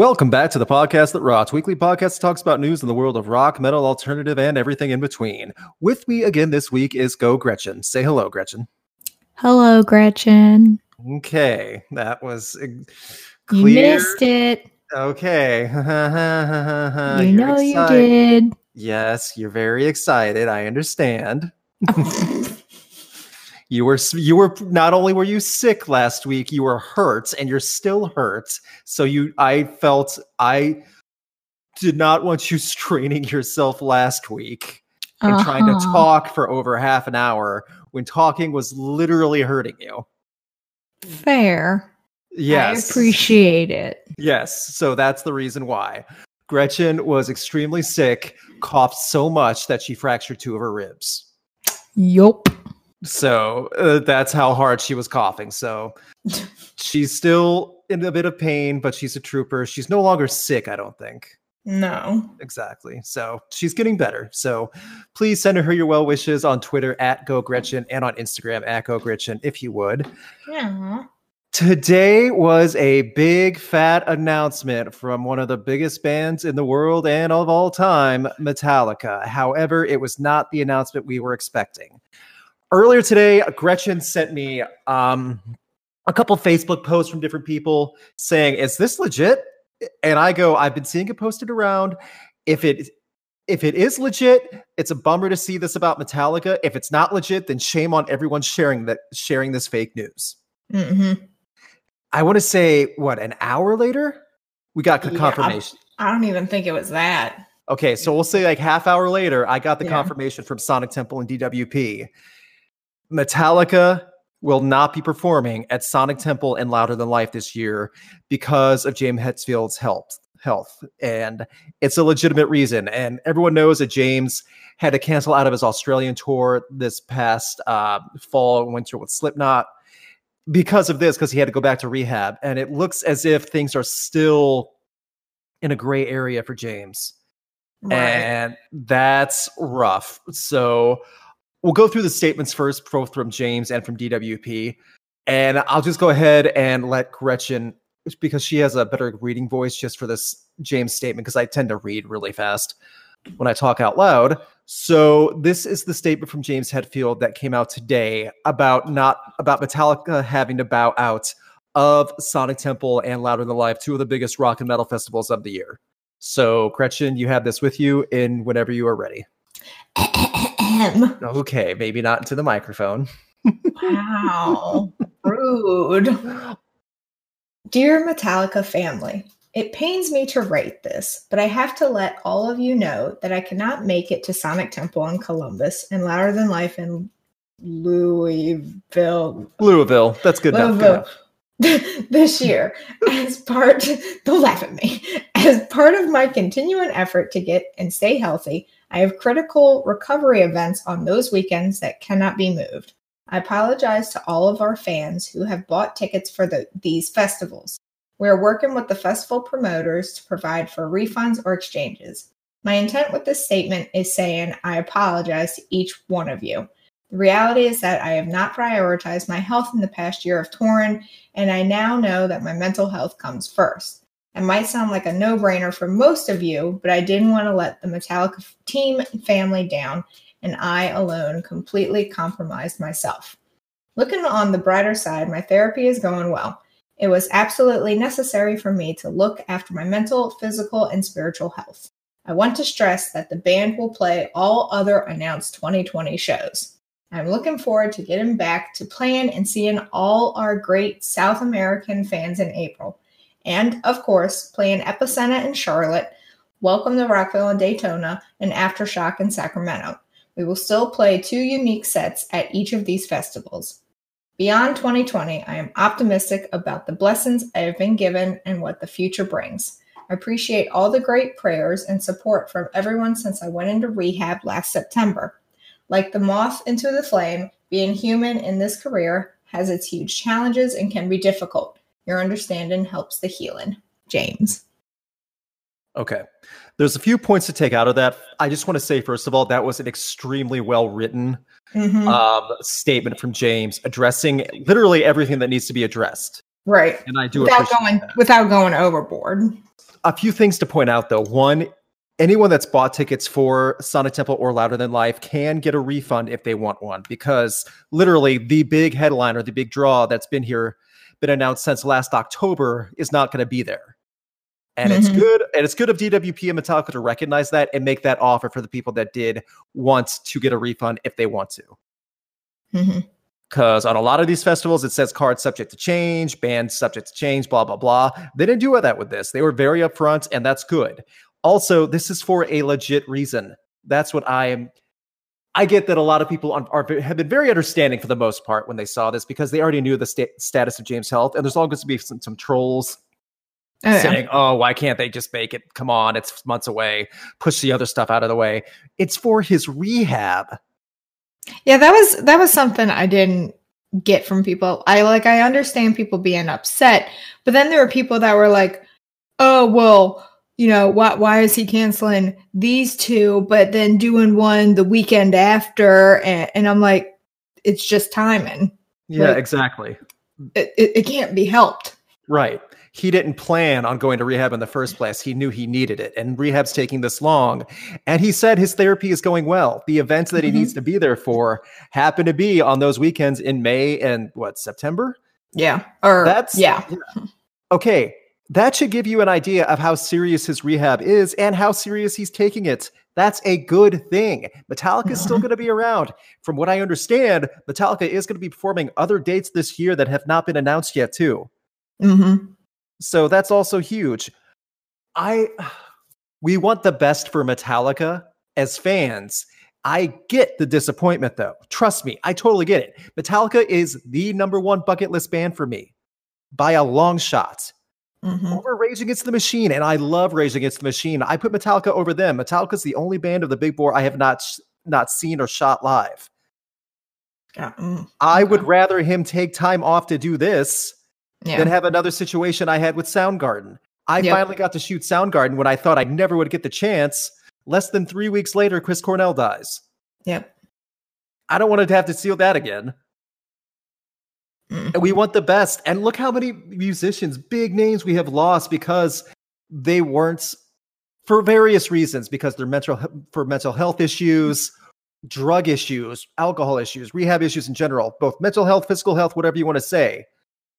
Welcome back to the podcast that rocks, weekly podcast that talks about news in the world of rock, metal, alternative, and everything in between. With me again this week is Geaux Gretchen. Say hello, Gretchen. Hello, Gretchen. Okay, that was uh, You clear. missed it. Okay, you know you did. Yes, you're very excited. I understand. You were you were not only were you sick last week, you were hurt and you're still hurt. So you I felt I did not want you straining yourself last week and trying to Uh-huh. talk for over half an hour when talking was literally hurting you. Fair. Yes. I appreciate it. Yes, so that's the reason why. Gretchen was extremely sick, coughed so much that she fractured two of her ribs. Yup. So uh, that's how hard she was coughing. So she's still in a bit of pain, but she's a trooper. She's no longer sick, I don't think. No. Exactly. So she's getting better. So please send her your well wishes on Twitter at GeauxGretchen and on Instagram at GeauxGretchen if you would. Yeah. Today was a big fat announcement from one of the biggest bands in the world and of all time, Metallica. However, it was not the announcement we were expecting. Earlier today, Gretchen sent me um, a couple Facebook posts from different people saying, "Is this legit?" And I go, "I've been seeing it posted around. If it if it is legit, it's a bummer to see this about Metallica. If it's not legit, then shame on everyone sharing that sharing this fake news." Mm-hmm. I want to say what an hour later we got the Yeah, confirmation. I don't even think it was that. okay, so we'll say like half hour later, I got the Yeah. confirmation from Sonic Temple and DWP. Metallica will not be performing at Sonic Temple and Louder Than Life this year because of James Hetfield's health. Health, and it's a legitimate reason. And everyone knows that James had to cancel out of his Australian tour this past uh, fall and winter with Slipknot because of this, because he had to go back to rehab. And it looks as if things are still in a gray area for James. And that's rough. So we'll go through the statements first, both from James and from DWP. And I'll just go ahead and let Gretchen, because she has a better reading voice just for this James statement, because I tend to read really fast when I talk out loud. So this is the statement from James Hetfield that came out today about not about Metallica having to bow out of Sonic Temple and Louder Than Life, two of the biggest rock and metal festivals of the year. So, Gretchen, you have this with you in whenever you are ready. Okay, maybe not to the microphone. wow. Rude. Dear Metallica family, it pains me to write this, but I have to let all of you know that I cannot make it to Sonic Temple in Columbus and Louder Than Life in Louisville Louisville. That's good enough. Good Louisville enough. this year as part don't laugh at me as part of my continuing effort to get and stay healthy i have critical recovery events on those weekends that cannot be moved. I apologize to all of our fans who have bought tickets for the, these festivals. We are working with the festival promoters to provide for refunds or exchanges. My intent with this statement is saying i apologize to each one of you. The reality is that I have not prioritized my health in the past year of touring, and I now know that my mental health comes first. It might sound like a no brainer for most of you, but I didn't want to let the Metallica team and family down, and I alone completely compromised myself. Looking on the brighter side, my therapy is going well. It was absolutely necessary for me to look after my mental, physical, and spiritual health. I want to stress that the band will play all other announced 2020 shows. I'm looking forward to getting back to playing and seeing all our great South American fans in April. And of course, playing Epicenter in Charlotte, Welcome to Rockville and Daytona, and Aftershock in Sacramento. We will still play two unique sets at each of these festivals. Beyond 2020, I am optimistic about the blessings I have been given and what the future brings. I appreciate all the great prayers and support from everyone since I went into rehab last September. Like the moth into the flame, being human in this career has its huge challenges and can be difficult. Your understanding helps the healing. James. Okay. There's a few points to take out of that. I just want to say, first of all, that was an extremely well written Mhm. um, statement from James addressing literally everything that needs to be addressed. Right. and I do Without going that. without going overboard. a few things to point out though. One, anyone that's bought tickets for Sonic Temple or Louder Than Life can get a refund if they want one because literally the big headliner, the big draw that's been here, been announced since last October is not going to be there. And it's Mhm. good, and it's good of DWP and Metallica to recognize that and make that offer for the people that did want to get a refund if they want to. Because on a lot of these festivals, it says cards subject to change, bands subject to change, blah, blah, blah. They didn't do that with this. They were very upfront, and that's good. Also, this is for a legit reason. That's what I am. I get that a lot of people are, are have been very understanding for the most part when they saw this because they already knew the sta- status of James Health, and there's always going to be some, some trolls Oh, yeah. saying, "Oh, why can't they just make it? Come on, it's months away. Push the other stuff out of the way." It's for his rehab. Yeah, that was that was something I didn't get from people. I like I understand people being upset, but then there were people that were like, "Oh, well, you know, why why is he canceling these two but then doing one the weekend after?" And, and I'm like, "It's just timing. Yeah, Like- exactly. It, it, it can't be helped." Right. He didn't plan on going to rehab in the first place. He knew he needed it, and rehab's taking this long. And he said his therapy is going well. The events that he Mhm. needs to be there for happen to be on those weekends in May and what September. Yeah. Or That's yeah. Okay, that should give you an idea of how serious his rehab is and how serious he's taking it. That's a good thing. Metallica is still Mhm. going to be around. From what I understand, Metallica is going to be performing other dates this year that have not been announced yet, too. Mm-hmm. So that's also huge. I we want the best for Metallica as fans. I get the disappointment though. Trust me, I totally get it. Metallica is the number one bucket list band for me by a long shot. Mm-hmm. Over Rage Against the Machine, and I love Rage Against the Machine. I put Metallica over them. Metallica's the only band of the Big Four I have not sh- not seen or shot live. Yeah. mm, I would rather him take time off to do this yeah. than have another situation I had with Soundgarden. I Yep. finally got to shoot Soundgarden when I thought I never would get the chance. Less than three weeks later, Chris Cornell dies. Yep. I don't want to have to seal that again. We want the best. And look how many musicians, big names, we have lost because they weren't for various reasons, because they're mental for mental health issues, drug issues, alcohol issues, rehab issues in general, both mental health, physical health, whatever you want to say.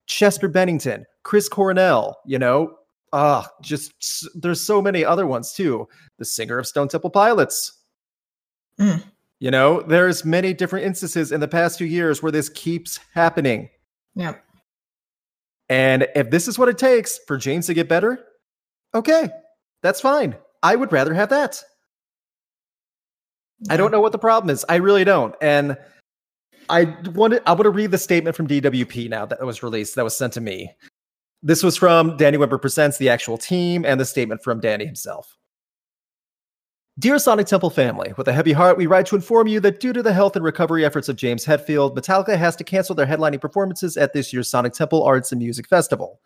Chester Bennington, Chris Cornell, you know, uh, just there's so many other ones too. The singer of Stone Temple Pilots. Mm. You know, there's many different instances in the past few years where this keeps happening. Yep. And if this is what it takes for James to get better, okay, that's fine. I would rather have that. I don't know what the problem is. I really don't. And I wanted I want to read the statement from DWP now that was released, that was sent to me. This was from Danny Wimmer Presents, the actual team, and the statement from Danny himself. Dear Sonic Temple family, with a heavy heart, we write to inform you that due to the health and recovery efforts of James Hetfield, Metallica has to cancel their headlining performances at this year's Sonic Temple Arts and Music Festival.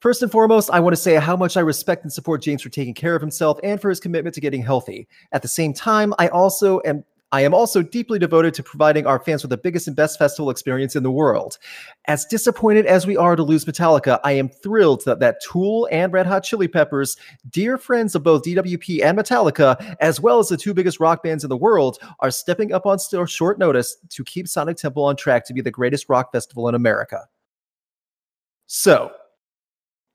First and foremost, I want to say how much I respect and support James for taking care of himself and for his commitment to getting healthy. At the same time, I also am I am also deeply devoted to providing our fans with the biggest and best festival experience in the world. As disappointed as we are to lose Metallica, I am thrilled that, that Tool and Red Hot Chili Peppers, dear friends of both DWP and Metallica, as well as the two biggest rock bands in the world, are stepping up on short notice to keep Sonic Temple on track to be the greatest rock festival in America. So,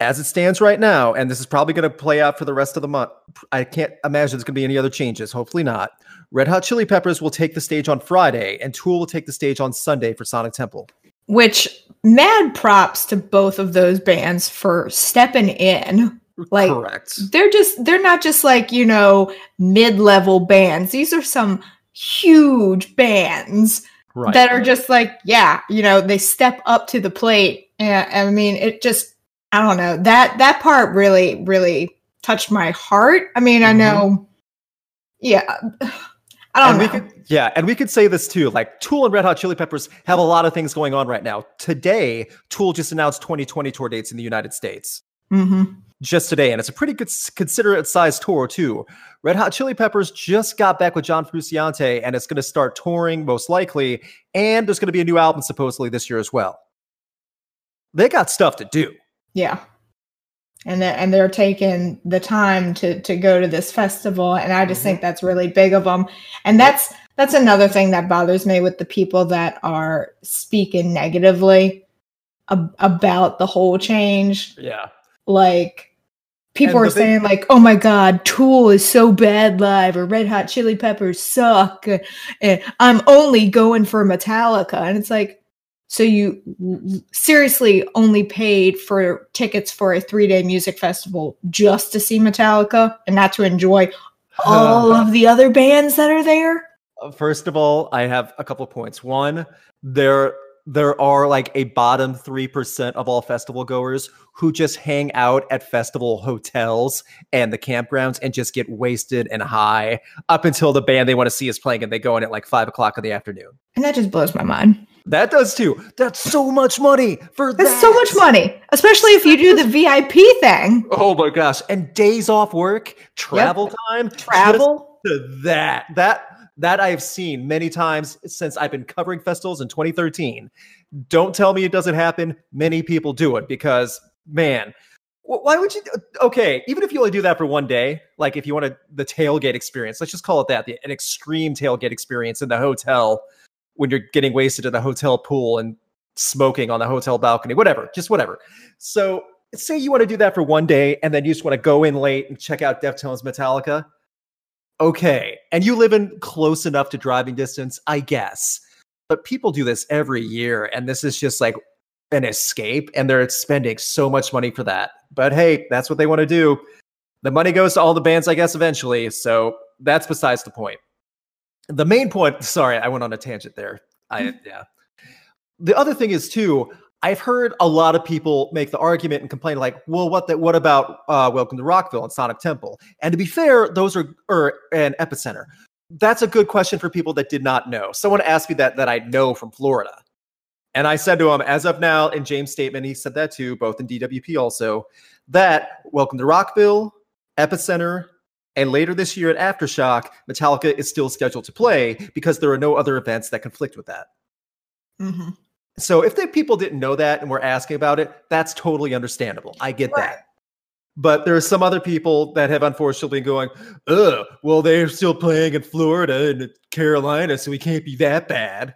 as it stands right now, and this is probably going to play out for the rest of the month, I can't imagine there's going to be any other changes. Hopefully not. Red Hot Chili Peppers will take the stage on Friday, and Tool will take the stage on Sunday for Sonic Temple. Which mad props to both of those bands for stepping in. Like Correct. they're just they're not just like, you know, mid-level bands. These are some huge bands Right. that are just like, yeah, you know, they step up to the plate. And I mean, it just I don't know. That that part really really touched my heart. I mean, I Mhm. know yeah. I don't and we know. could, yeah, and we could say this too. Like Tool and Red Hot Chili Peppers have a lot of things going on right now. Today, Tool just announced 2020 tour dates in the United States. Mhm. just today, and it's a pretty good considerate sized tour too. Red Hot Chili Peppers just got back with John Frusciante, and it's going to start touring most likely, and there's going to be a new album supposedly this year as well. they got stuff to do. Yeah. And they're, and they're taking the time to to go to this festival and I just Mhm. think that's really big of them. And that's that's another thing that bothers me with the people that are speaking negatively ab- about the whole change. Yeah. Like people And are big- saying like, "Oh my god, Tool is so bad live," or "Red Hot Chili Peppers suck," and I'm only going for Metallica, and it's like, so you seriously only paid for tickets for a three day music festival just to see Metallica and not to enjoy all of the other bands that are there? Uh, First of all, I have a couple points. One, there there are like a bottom 3% of all festival goers who just hang out at festival hotels and the campgrounds and just get wasted and high up until the band they want to see is playing and they go in at like five o'clock in the afternoon. And that just blows my mind. That does too. That's so much money for that. That's so much money, especially if you do the VIP thing. Oh my gosh. And days off work, travel time, Travel. to that. That that I have seen many times since I've been covering festivals in 2013. Don't tell me it doesn't happen. Many people do it because, man, why would you? Okay, even if you only do that for one day, like if you want to the tailgate experience, let's just call it that, the, an extreme tailgate experience in the hotel when you're getting wasted in the hotel pool and smoking on the hotel balcony, whatever, just whatever. So say you want to do that for one day and then you just want to go in late and check out Deftones Metallica. Okay. And you live in close enough to driving distance, I guess. But people do this every year and this is just like an escape and they're spending so much money for that. But hey, that's what they want to do. The money goes to all the bands, I guess, eventually. So that's besides the point. The main point, sorry, I went on a tangent there. I yeah. The other thing is too, I've heard a lot of people make the argument and complain like, well, what the, what about uh, Welcome to Rockville and Sonic Temple? And to be fair, those are or an epicenter. That's a good question for people that did not know. Someone asked me that that I know from Florida. And I said to him, as of now, in James' statement, he said that too, both in DWP also, that Welcome to Rockville, Epicenter, and later this year at Aftershock, Metallica is still scheduled to play because there are no other events that conflict with that. Mm-hmm. So if the people didn't know that and were asking about it, that's totally understandable. I get Right. that. But there are some other people that have unfortunately been going, oh, well, they're still playing in Florida and Carolina, so we can't be that bad.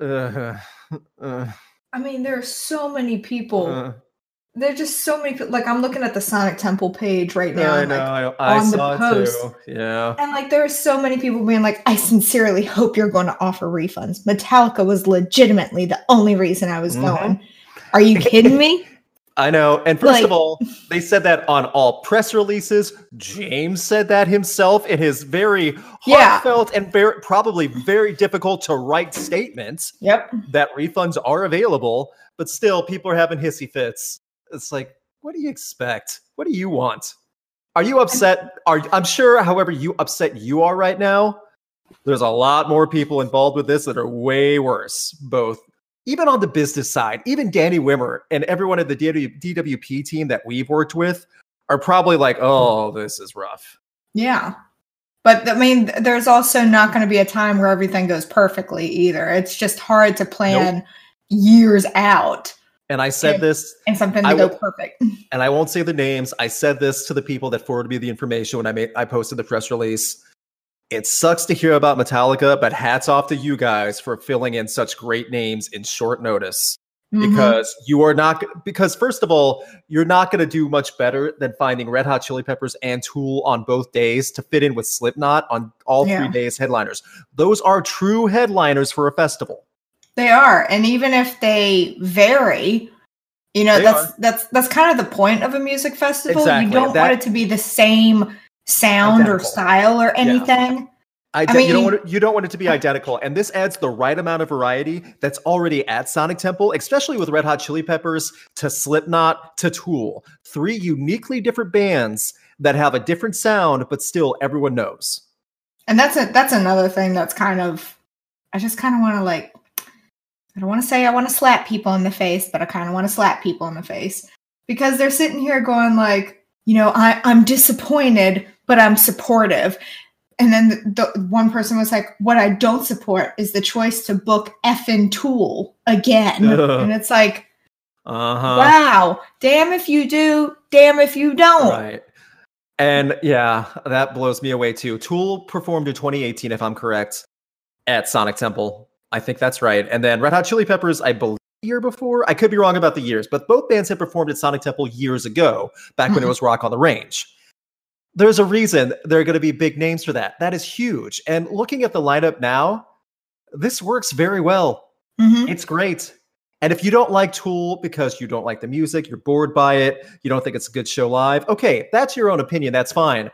Uh, uh, I mean, there are so many people. uh, there are just so many. people. Like I'm looking at the Sonic Temple page right now. I know. like, I, I on the saw it post. too. Yeah. And like there are so many people being like, I sincerely hope you're going to offer refunds. Metallica was legitimately the only reason I was Mhm. going. Are you kidding me? I know. And first Like- of all, they said that on all press releases. James said that himself in his very Yeah. heartfelt and very probably very difficult to write statements Yep. that refunds are available, but still people are having hissy fits. It's like, what do you expect? What do you want? Are you upset? Are I'm sure, however, you upset you are right now. There's a lot more people involved with this that are way worse, both even on the business side, even Danny Wimmer and everyone at the DWP team that we've worked with are probably like, oh, this is rough. Yeah. But I mean, there's also not going to be a time where everything goes perfectly either. It's just hard to plan years out And I said Okay. this, and something to I go perfect. and I won't say the names. I said this to the people that forwarded me the information when I made I posted the press release. It sucks to hear about Metallica, but hats off to you guys for filling in such great names in short notice. Mhm. because you are not because first of all you're not going to do much better than finding red hot chili peppers and tool on both days to fit in with slipknot on all Yeah. three days headliners those are true headliners for a festival They are, and even if they vary, you know They that's are. that's that's kind of the point of a music festival. Exactly, You don't that- want it to be the same sound or style or anything. I, I you don't mean- want it, you don't want it to be identical and this adds the right amount of variety that's already at sonic temple especially with red hot chili peppers to slipknot to tool three uniquely different bands that have a different sound but still everyone knows And that's a that's another thing that's kind of I just kind of want to like I don't want to say I want to slap people in the face, but I kind of want to slap people in the face because they're sitting here going like, you know, I I'm disappointed, but I'm supportive. And then the, the one person was like, "What I don't support is the choice to book effing Tool again." Ugh. And it's like, Uh-huh. Wow. Damn if you do, damn if you don't. Right. And yeah, that blows me away too. Tool performed in 2018, if I'm correct, at Sonic Temple. I think that's right. And then Red Hot Chili Peppers, I believe, year before. I could be wrong about the years, but both bands had performed at Sonic Temple years ago, back when it was Rock on the Range. There's a reason there are going to be big names for that. That is huge. And looking at the lineup now, this works very well. Mhm. It's great. And if you don't like Tool because you don't like the music, you're bored by it, you don't think it's a good show live, okay, that's your own opinion. That's fine.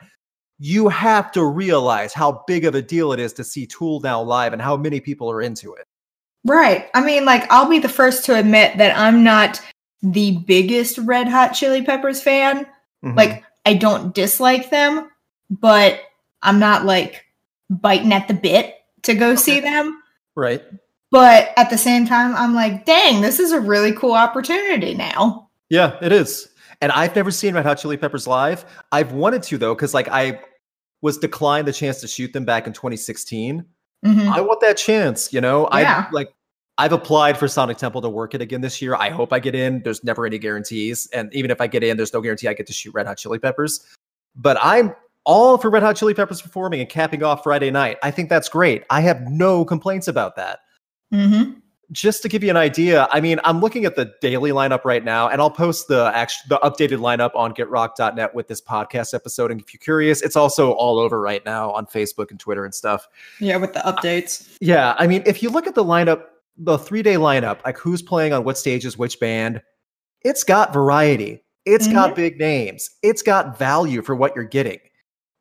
You have to realize how big of a deal it is to see Tool now live and how many people are into it. Right. I mean, like, I'll be the first to admit that I'm not the biggest Red Hot Chili Peppers fan. Mhm. Like, I don't dislike them, but I'm not like biting at the bit to go see them. right. But at the same time, I'm like, dang, this is a really cool opportunity now. Yeah, it is. And I've never seen Red Hot Chili Peppers live. I've wanted to though, because like I was declined the chance to shoot them back in 2016. Mhm. I want that chance, you know. Yeah. I like I've applied for Sonic Temple to work it again this year. I hope I get in. There's never any guarantees. And even if I get in, there's no guarantee I get to shoot Red Hot Chili Peppers. But I'm all for Red Hot Chili Peppers performing and capping off Friday night. I think that's great. I have no complaints about that. Mhm. Just to give you an idea, I mean, I'm looking at the daily lineup right now, and I'll post the actual the updated lineup on getrock.net with this podcast episode. And if you're curious, it's also all over right now on Facebook and Twitter and stuff. Yeah, with the updates. Yeah, I mean, if you look at the lineup, the three day lineup, like who's playing on what stages, which band, it's got variety. It's got mm-hmm. big names. It's got value for what you're getting.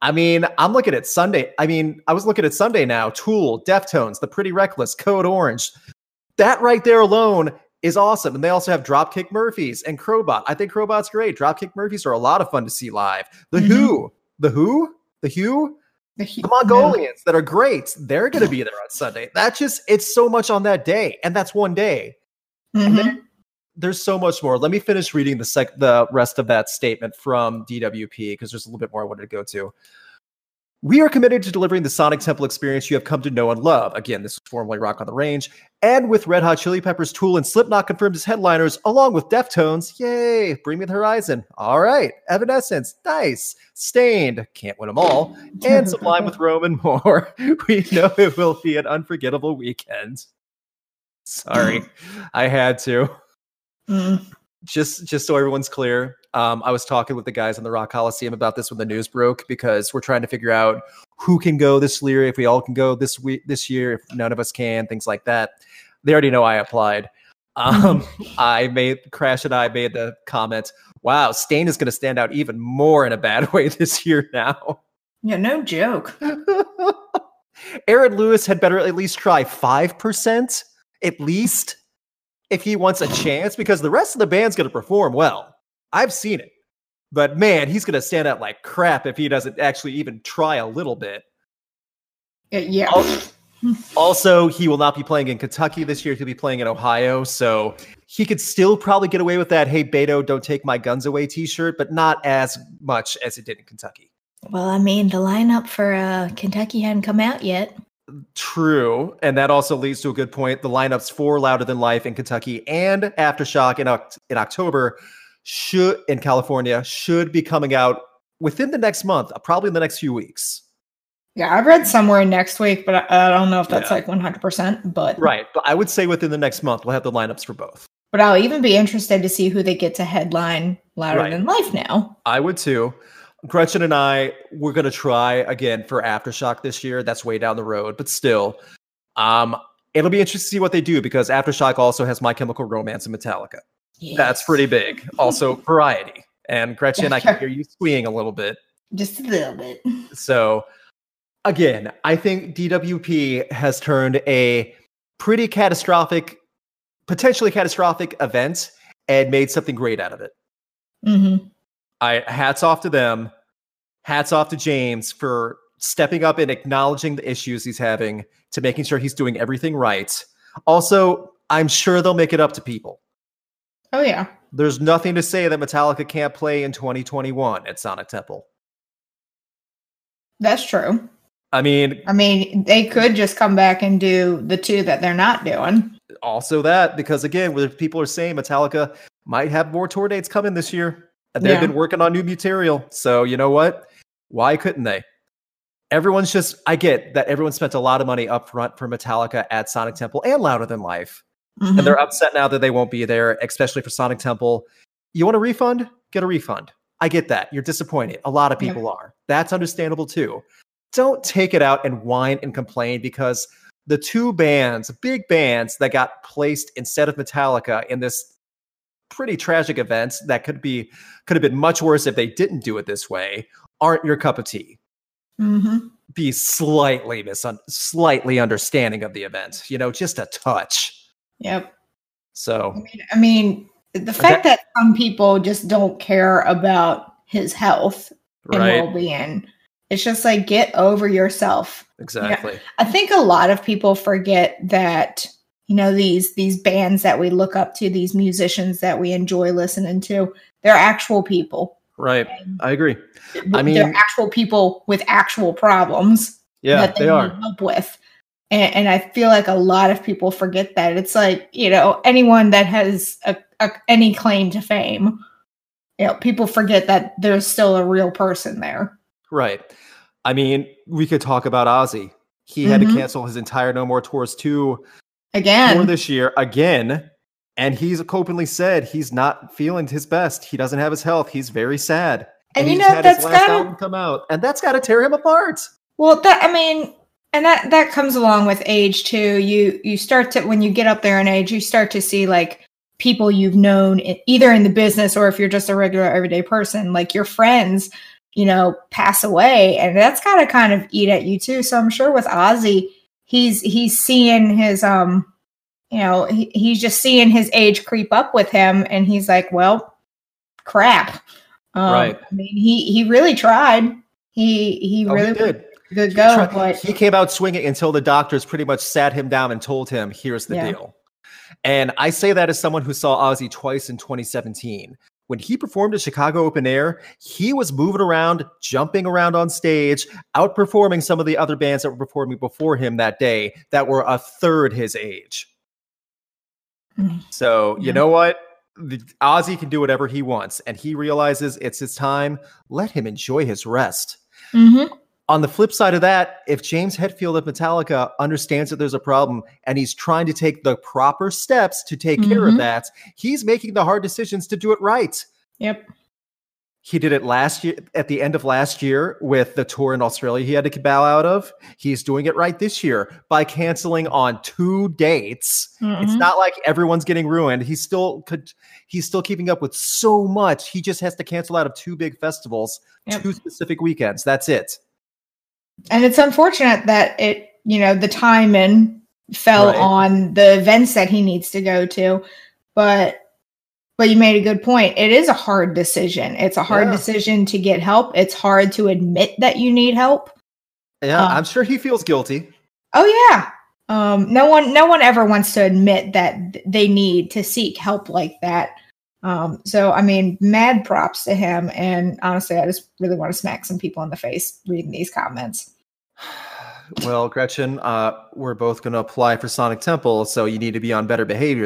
I mean, I'm looking at Sunday. I mean, I was looking at Sunday now. Tool, Deftones, The Pretty Reckless, Code Orange. That right there alone is awesome. And they also have Dropkick Murphys and Crobot. I think Crobot's great. Dropkick Murphys are a lot of fun to see live. The Mhm. Who, The Hu, The Hu, The the Mongolians that are great. They're going to be there on Sunday. That just it's so much on that day, and that's one day. Mhm. then there's so much more. Let me finish reading the sec the rest of that statement from DWP because there's a little bit more I wanted to go to. We are committed to delivering the Sonic Temple experience you have come to know and love. Again, this was formerly Rock on the Range, and with Red Hot Chili Peppers, Tool, and Slipknot confirmed as headliners, along with Deftones. Yay! Bring me the horizon. All right, Evanescence, nice. Staind, can't win them all, and Sublime with Roman more. We know it will be an unforgettable weekend. Sorry, I had to just just so everyone's clear um, i was talking with the guys in the rock coliseum about this when the news broke because we're trying to figure out who can go this year if we all can go this week this year if none of us can things like that they already know i applied um, i made crash and i made the comments. wow Staind is going to stand out even more in a bad way this year now Yeah, no joke. aaron lewis had better at least try 5% at least if he wants a chance because the rest of the band's going to perform well. I've seen it. But man, he's going to stand out like crap if he doesn't actually even try a little bit. Yeah, Yeah. Also, also, he will not be playing in Kentucky this year. He'll be playing in Ohio. So he could still probably get away with that, hey, Beto, don't take my guns away t shirt, but not as much as it did in Kentucky. Well, I mean, the lineup for uh, Kentucky hadn't come out yet. True. And that also leads to a good point. The lineups for Louder Than Life in Kentucky and Aftershock in, in October should in California should be coming out within the next month, probably in the next few weeks. Yeah, I've read somewhere next week, but I, I don't know if that's Yeah. like 100%. But Right. But I would say within the next month, we'll have the lineups for both. but I'll even be interested to see who they get to headline Louder Right. Than Life now. I would too. Gretchen and I, we're gonna try again for Aftershock this year. That's way down the road, but still, um, it'll be interesting to see what they do because Aftershock also has My Chemical Romance and Metallica. That's pretty big. Also, variety. And Gretchen, I can hear you squeeing a little bit. Just a little bit. So, again, I think DWP has turned a pretty catastrophic, potentially catastrophic event and made something great out of it. hmm I hats off to them. Hats off to James for stepping up and acknowledging the issues he's having to making sure he's doing everything right. Also, I'm sure they'll make it up to people. Oh, yeah. There's nothing to say that Metallica can't play in 2021 at Sonic Temple. That's true. I mean, I mean, they could just come back and do the two that they're not doing. also that because again, where people are saying Metallica, might have more tour dates coming this year. They've Yeah. been working on new material. So you know what? Why couldn't they? Everyone's just I get that everyone spent a lot of money up front for Metallica at Sonic Temple and Louder Than Life. Mhm. And they're upset now that they won't be there, especially for Sonic Temple. You want a refund? Get a refund. I get that. You're disappointed. A lot of Yeah. people are. That's understandable too. Don't take it out and whine and complain because the two bands, big bands that got placed instead of Metallica in this pretty tragic event that could be could have been much worse if they didn't do it this way, aren't your cup of tea. Mhm. Be slightly misun- slightly understanding of the event, you know, just a touch. Yep. I So mean, I mean, the fact that some people just don't care about his health and right, well-being, it's just like get over yourself. exactly. I think a lot of people forget that you know these these bands that we look up to, these musicians that we enjoy listening to, they're actual people. Right. And I agree. I mean, they're actual people with actual problems Yeah, that they, they are. help with. And, and I feel like a lot of people forget that. It's like, you know, anyone that has a, a, any claim to fame, you know, people forget that there's still a real person there. Right. I mean, we could talk about Ozzy. He had Mhm. to cancel his entire No More Tours 2 tour Again, this year again. And he's openly said he's not feeling his best. He doesn't have his health. He's very sad. And you he's know, had that's gotta- album come out, and that's got to tear him apart. well, that I mean, and that that comes along with age too. You you start to when you get up there in age, you start to see like people you've known either in the business or if you're just a regular everyday person, like your friends, you know, pass away, and that's got to kind of eat at you too. So I'm sure with Ozzy, he's he's seeing his um, you know, he, he's just seeing his age creep up with him, and he's like, well, crap. Um, Right. I mean, he he really tried. He he Oh, really he did. good He go, tried- but he came out swinging until the doctors pretty much sat him down and told him, "Here's the Yeah. deal." And I say that as someone who saw Ozzy twice in 2017. When he performed at Chicago Open Air, he was moving around, jumping around on stage, outperforming some of the other bands that were performing before him that day that were a third his age. Mm. So, you Yeah. know what? The, Ozzy can do whatever he wants, and he realizes it's his time. Let him enjoy his rest. Mhm. On the flip side of that, if James Hetfield of Metallica understands that there's a problem and he's trying to take the proper steps to take care of Mhm. that, he's making the hard decisions to do it right. Yep. He did it last year at the end of last year with the tour in Australia he had to bow out of. He's doing it right this year by canceling on two dates. It's Mhm. not like everyone's getting ruined. He's still could he's still keeping up with so much. He just has to cancel out of two big festivals, Yep. two specific weekends. That's it. And it's unfortunate that it, you know, the timing fell Right. on the events that he needs to go to. But but you made a good point. It is a hard decision. It's a hard Yeah. decision to get help. It's hard to admit that you need help. Yeah, Um, I'm sure he feels guilty. Oh yeah. Um, no one no one ever wants to admit that they need to seek help like that. Um, so I mean, mad props to him. And honestly, I just really want to smack some people in the face reading these comments. Well, Gretchen, uh, we're both going to apply for Sonic Temple, so you need to be on better behavior.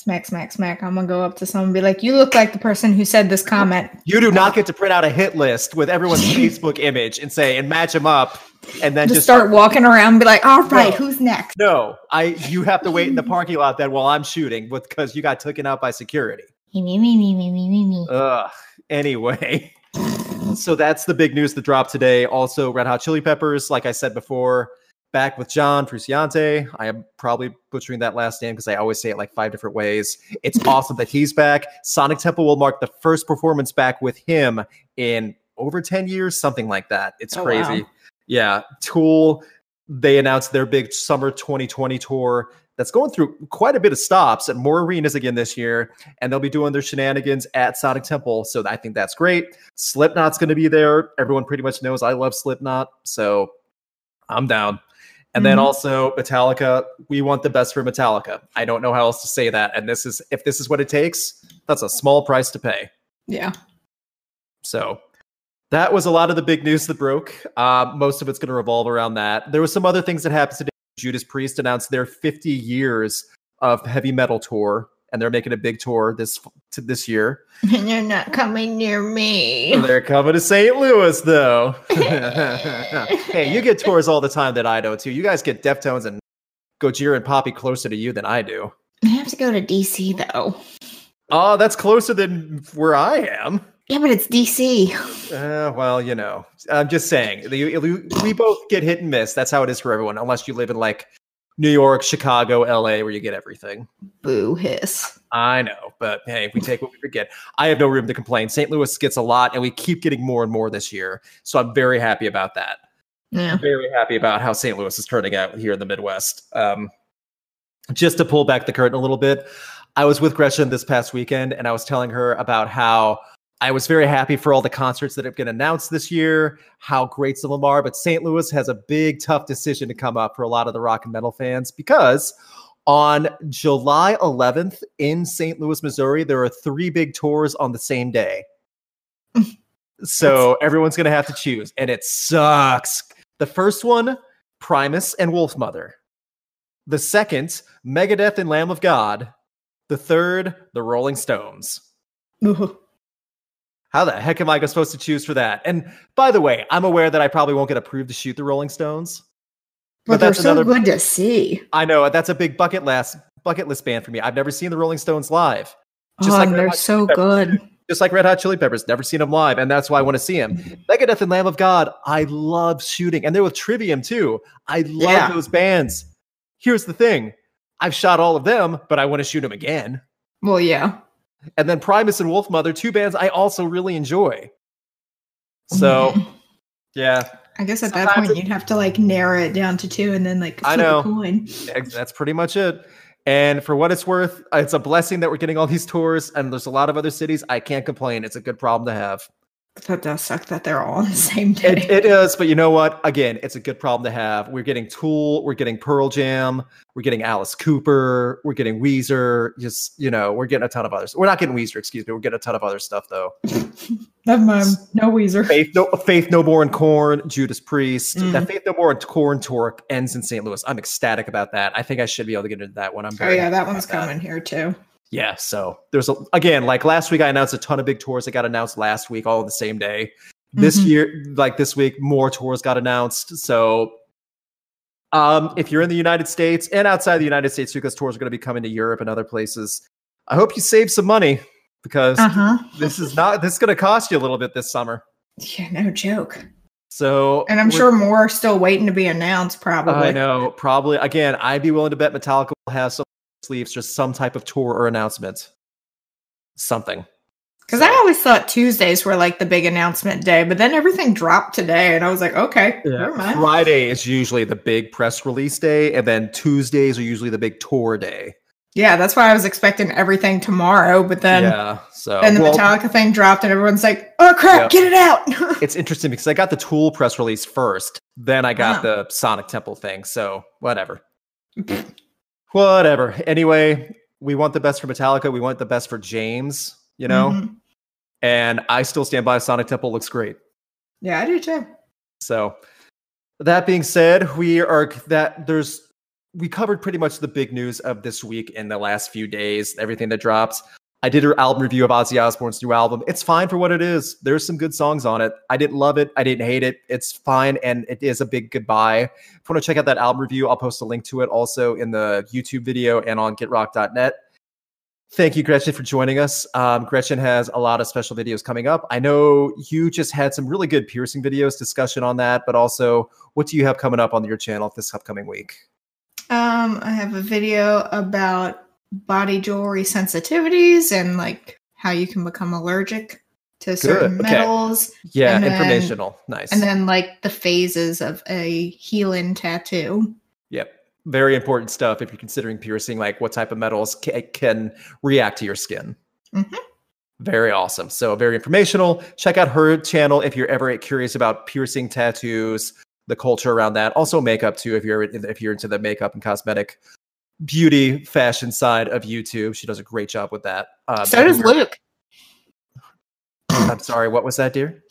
Smack, smack, smack. I'm gonna go up to someone and be like, "You look like the person who said this comment." You do not get to print out a hit list with everyone's Facebook image and say and match them up, and then Just, just, start walking around and be like, "All right, No. who's next?" No, I. You have to wait in the parking lot then while I'm shooting because you got taken out by security. Me, me, me, me, me, me, me. Ugh. Anyway, so that's the big news that dropped today. Also, Red Hot Chili Peppers, like I said before, back with John Frusciante. I am probably butchering that last name because I always say it like five different ways. It's awesome that he's back. Sonic Temple will mark the first performance back with him in over 10 years, something like that. It's Oh, crazy. wow. Yeah. Tool, they announced their big summer 2020 tour that's going through quite a bit of stops at more arenas again this year and they'll be doing their shenanigans at Sonic Temple. So I think that's great. Slipknot's going to be there. Everyone pretty much knows I love Slipknot, so I'm down. And then Mhm. also Metallica, we want the best for Metallica. I don't know how else to say that. And this is if this is what it takes, that's a small price to pay. Yeah. So that was a lot of the big news that broke. Uh, most of it's going to revolve around that. There was some other things that happened today. Judas Priest announced their 50 years of heavy metal tour and they're making a big tour this to this year. And they're not coming near me. They're coming to St. Louis, though. hey, you get tours all the time that I don't too. You guys get Deftones and Gojira and Poppy closer to you than I do. I have to go to DC though. Oh, that's closer than where I am. Yeah, but it's DC. Uh, well, you know, I'm just saying. we both get hit and miss. That's how it is for everyone, unless you live in like New York, Chicago, LA, where you get everything. Boo hiss. I know, but hey, we take what we get. I have no room to complain. St. Louis gets a lot, and we keep getting more and more this year. So I'm very happy about that. Yeah. Very happy about how St. Louis is turning out here in the Midwest. Um, just to pull back the curtain a little bit, I was with Gretchen this past weekend, and I was telling her about how I was very happy for all the concerts that have been announced this year, how great some of them are. But St. Louis has a big, tough decision to come up for a lot of the rock and metal fans because on July 11th in St. Louis, Missouri, there are three big tours on the same day. so everyone's going to have to choose, and it sucks. The first one, Primus and Wolfmother. The second, Megadeth and Lamb of God. The third, the Rolling Stones. How the heck am I supposed to choose for that? And by the way, I'm aware that I probably won't get approved to shoot the Rolling Stones. But, But they're so another- good to see. I know that's a big bucket list bucket list band for me. I've never seen the Rolling Stones live. Just oh, like they're so good. Just like Red Hot Chili Peppers, never seen them live, and that's why I want to see them. Megadeth and Lamb of God, I love shooting, and they're with Trivium too. I love Yeah. those bands. Here's the thing: I've shot all of them, but I want to shoot them again. Well, yeah. And then Primus and Wolfmother, two bands I also really enjoy. So yeah, I guess at that Sometimes point you'd have to like narrow it down to two and then like I flip a know. coin. That's pretty much it. And for what it's worth, it's a blessing that we're getting all these tours, and there's a lot of other cities. I can't complain. It's a good problem to have. That does suck that they're all on the same day. It, it is, but you know what? Again, it's a good problem to have. We're getting Tool, we're getting Pearl Jam, we're getting Alice Cooper, we're getting Weezer. Just you know, we're getting a ton of others. We're not getting Weezer, excuse me. We're getting a ton of other stuff though. Never mind. No Weezer. Faith No, Faith No More and Korn, Judas Priest. Mm. That Faith No More and Korn tour ends in St. Louis. I'm ecstatic about that. I think I should be able to get into that one. I'm Oh yeah, that one's coming here too. Yeah, so there's a, again like last week I announced a ton of big tours that got announced last week all the same day. This Mhm. year, like this week, more tours got announced. So um, if you're in the United States and outside the United States, because tours are going to be coming to Europe and other places, I hope you save some money because Uh huh. this is not this is going to cost you a little bit this summer. Yeah, no joke. So And I'm sure more are still waiting to be announced. Probably. I know probably again I'd be willing to bet Metallica will have some sleeves just some type of tour or announcement, something. Because I always thought Tuesdays were like the big announcement day, but then everything dropped today, and I was like, okay, never mind. Friday is usually the big press release day, and then Tuesdays are usually the big tour day. Yeah, that's why I was expecting everything tomorrow, but then yeah, so and the well, Metallica thing dropped, and everyone's like, oh crap, Yeah. get it out. it's interesting because I got the Tool press release first, then I got Ah. the Sonic Temple thing. So whatever, whatever. Anyway, we want the best for Metallica. We want the best for James. You know, Mhm. and I still stand by Sonic Temple looks great. Yeah, I do too. So that being said, we are that there's we covered pretty much the big news of this week in the last few days, everything that drops. I did an album review of Ozzy Osbourne's new album. It's fine for what it is. There's some good songs on it. I didn't love it. I didn't hate it. It's fine, and it is a big goodbye. If you want to check out that album review, I'll post a link to it also in the YouTube video and on GetRock.net. Thank you, Gretchen, for joining us. Um, Gretchen has a lot of special videos coming up. I know you just had some really good piercing videos, discussion on that, but also what do you have coming up on your channel this upcoming week? Um, I have a video about body jewelry sensitivities and like how you can become allergic to certain okay. metals, Yeah, And then- informational. Nice. and then like the phases of a healing tattoo. yep. Very important stuff if you're considering piercing, like what type of metals ca- can react to your skin. Mhm. Very awesome. So, very informational. Check out her channel if you're ever curious about piercing tattoos, the culture around that. Also, makeup too, if you're if you're into the makeup and cosmetic beauty fashion side of YouTube. She does a great job with that. Um, so does Luke. I'm sorry, what was that, dear?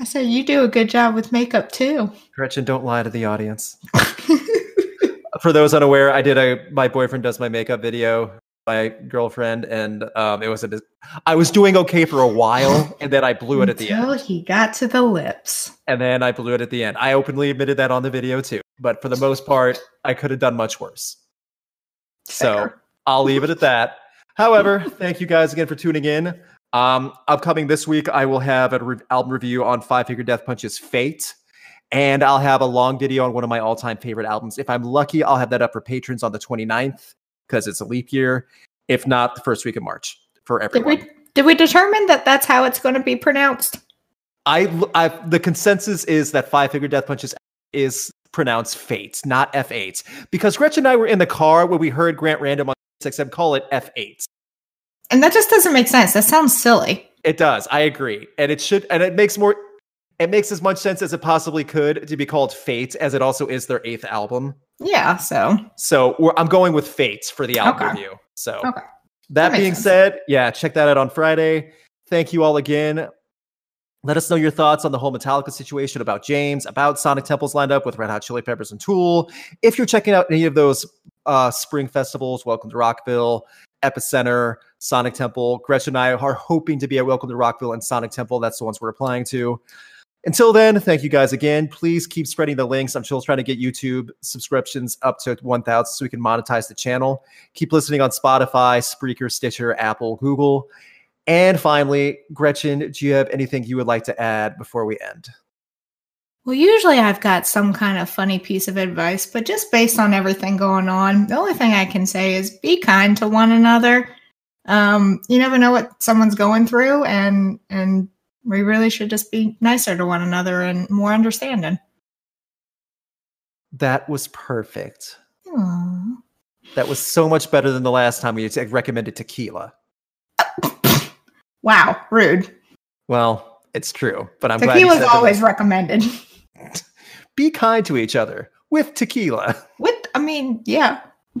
I said you do a good job with makeup too. Gretchen, don't lie to the audience. For those unaware, I did a my boyfriend does my makeup video. my girlfriend, and um, it was a. I was doing okay for a while, and then I blew it at the Until end. he got to the lips. And then I blew it at the end. I openly admitted that on the video too. But for the most part, I could have done much worse. So Fair. I'll leave it at that. However, thank you guys again for tuning in. Um, upcoming this week, I will have an re- album review on Five Finger Death Punch's Fate, and I'll have a long video on one of my all-time favorite albums. If I'm lucky, I'll have that up for patrons on the 29th because it's a leap year. If not, the first week of March for Did everyone. we did we determine that that's how it's going to be pronounced? I, I the consensus is that Five Finger Death Punches is pronounced Fate, not F8, because Gretchen and I were in the car when we heard Grant Random on XM call it F8. And that just doesn't make sense. That sounds silly. It does. I agree, and it should, and it makes more. It makes as much sense as it possibly could to be called Fate, as it also is their eighth album. Yeah. So So we're, I'm going with Fate for the album Okay. review. So Okay. that, That being sense. said, yeah, check that out on Friday. Thank you all again. Let us know your thoughts on the whole Metallica situation about James, about Sonic Temple's lined up with Red Hot Chili Peppers and Tool. If you're checking out any of those uh, spring festivals, Welcome to Rockville, Epicenter, Sonic Temple, Gretchen and I are hoping to be at Welcome to Rockville and Sonic Temple. That's the ones we're applying to. Until then, thank you guys again. Please keep spreading the links. I'm still trying to get YouTube subscriptions up to 1,000 so we can monetize the channel. Keep listening on Spotify, Spreaker, Stitcher, Apple, Google. And finally, Gretchen, do you have anything you would like to add before we end? Well, usually I've got some kind of funny piece of advice, but just based on everything going on, the only thing I can say is be kind to one another. Um, you never know what someone's going through, and and we really should just be nicer to one another and more understanding. That was perfect. Aw. That was so much better than the last time we recommended tequila. Wow, rude. Well, it's true, but I'm glad Tequila's that. always recommended. be kind to each other with tequila. With, I mean, yeah.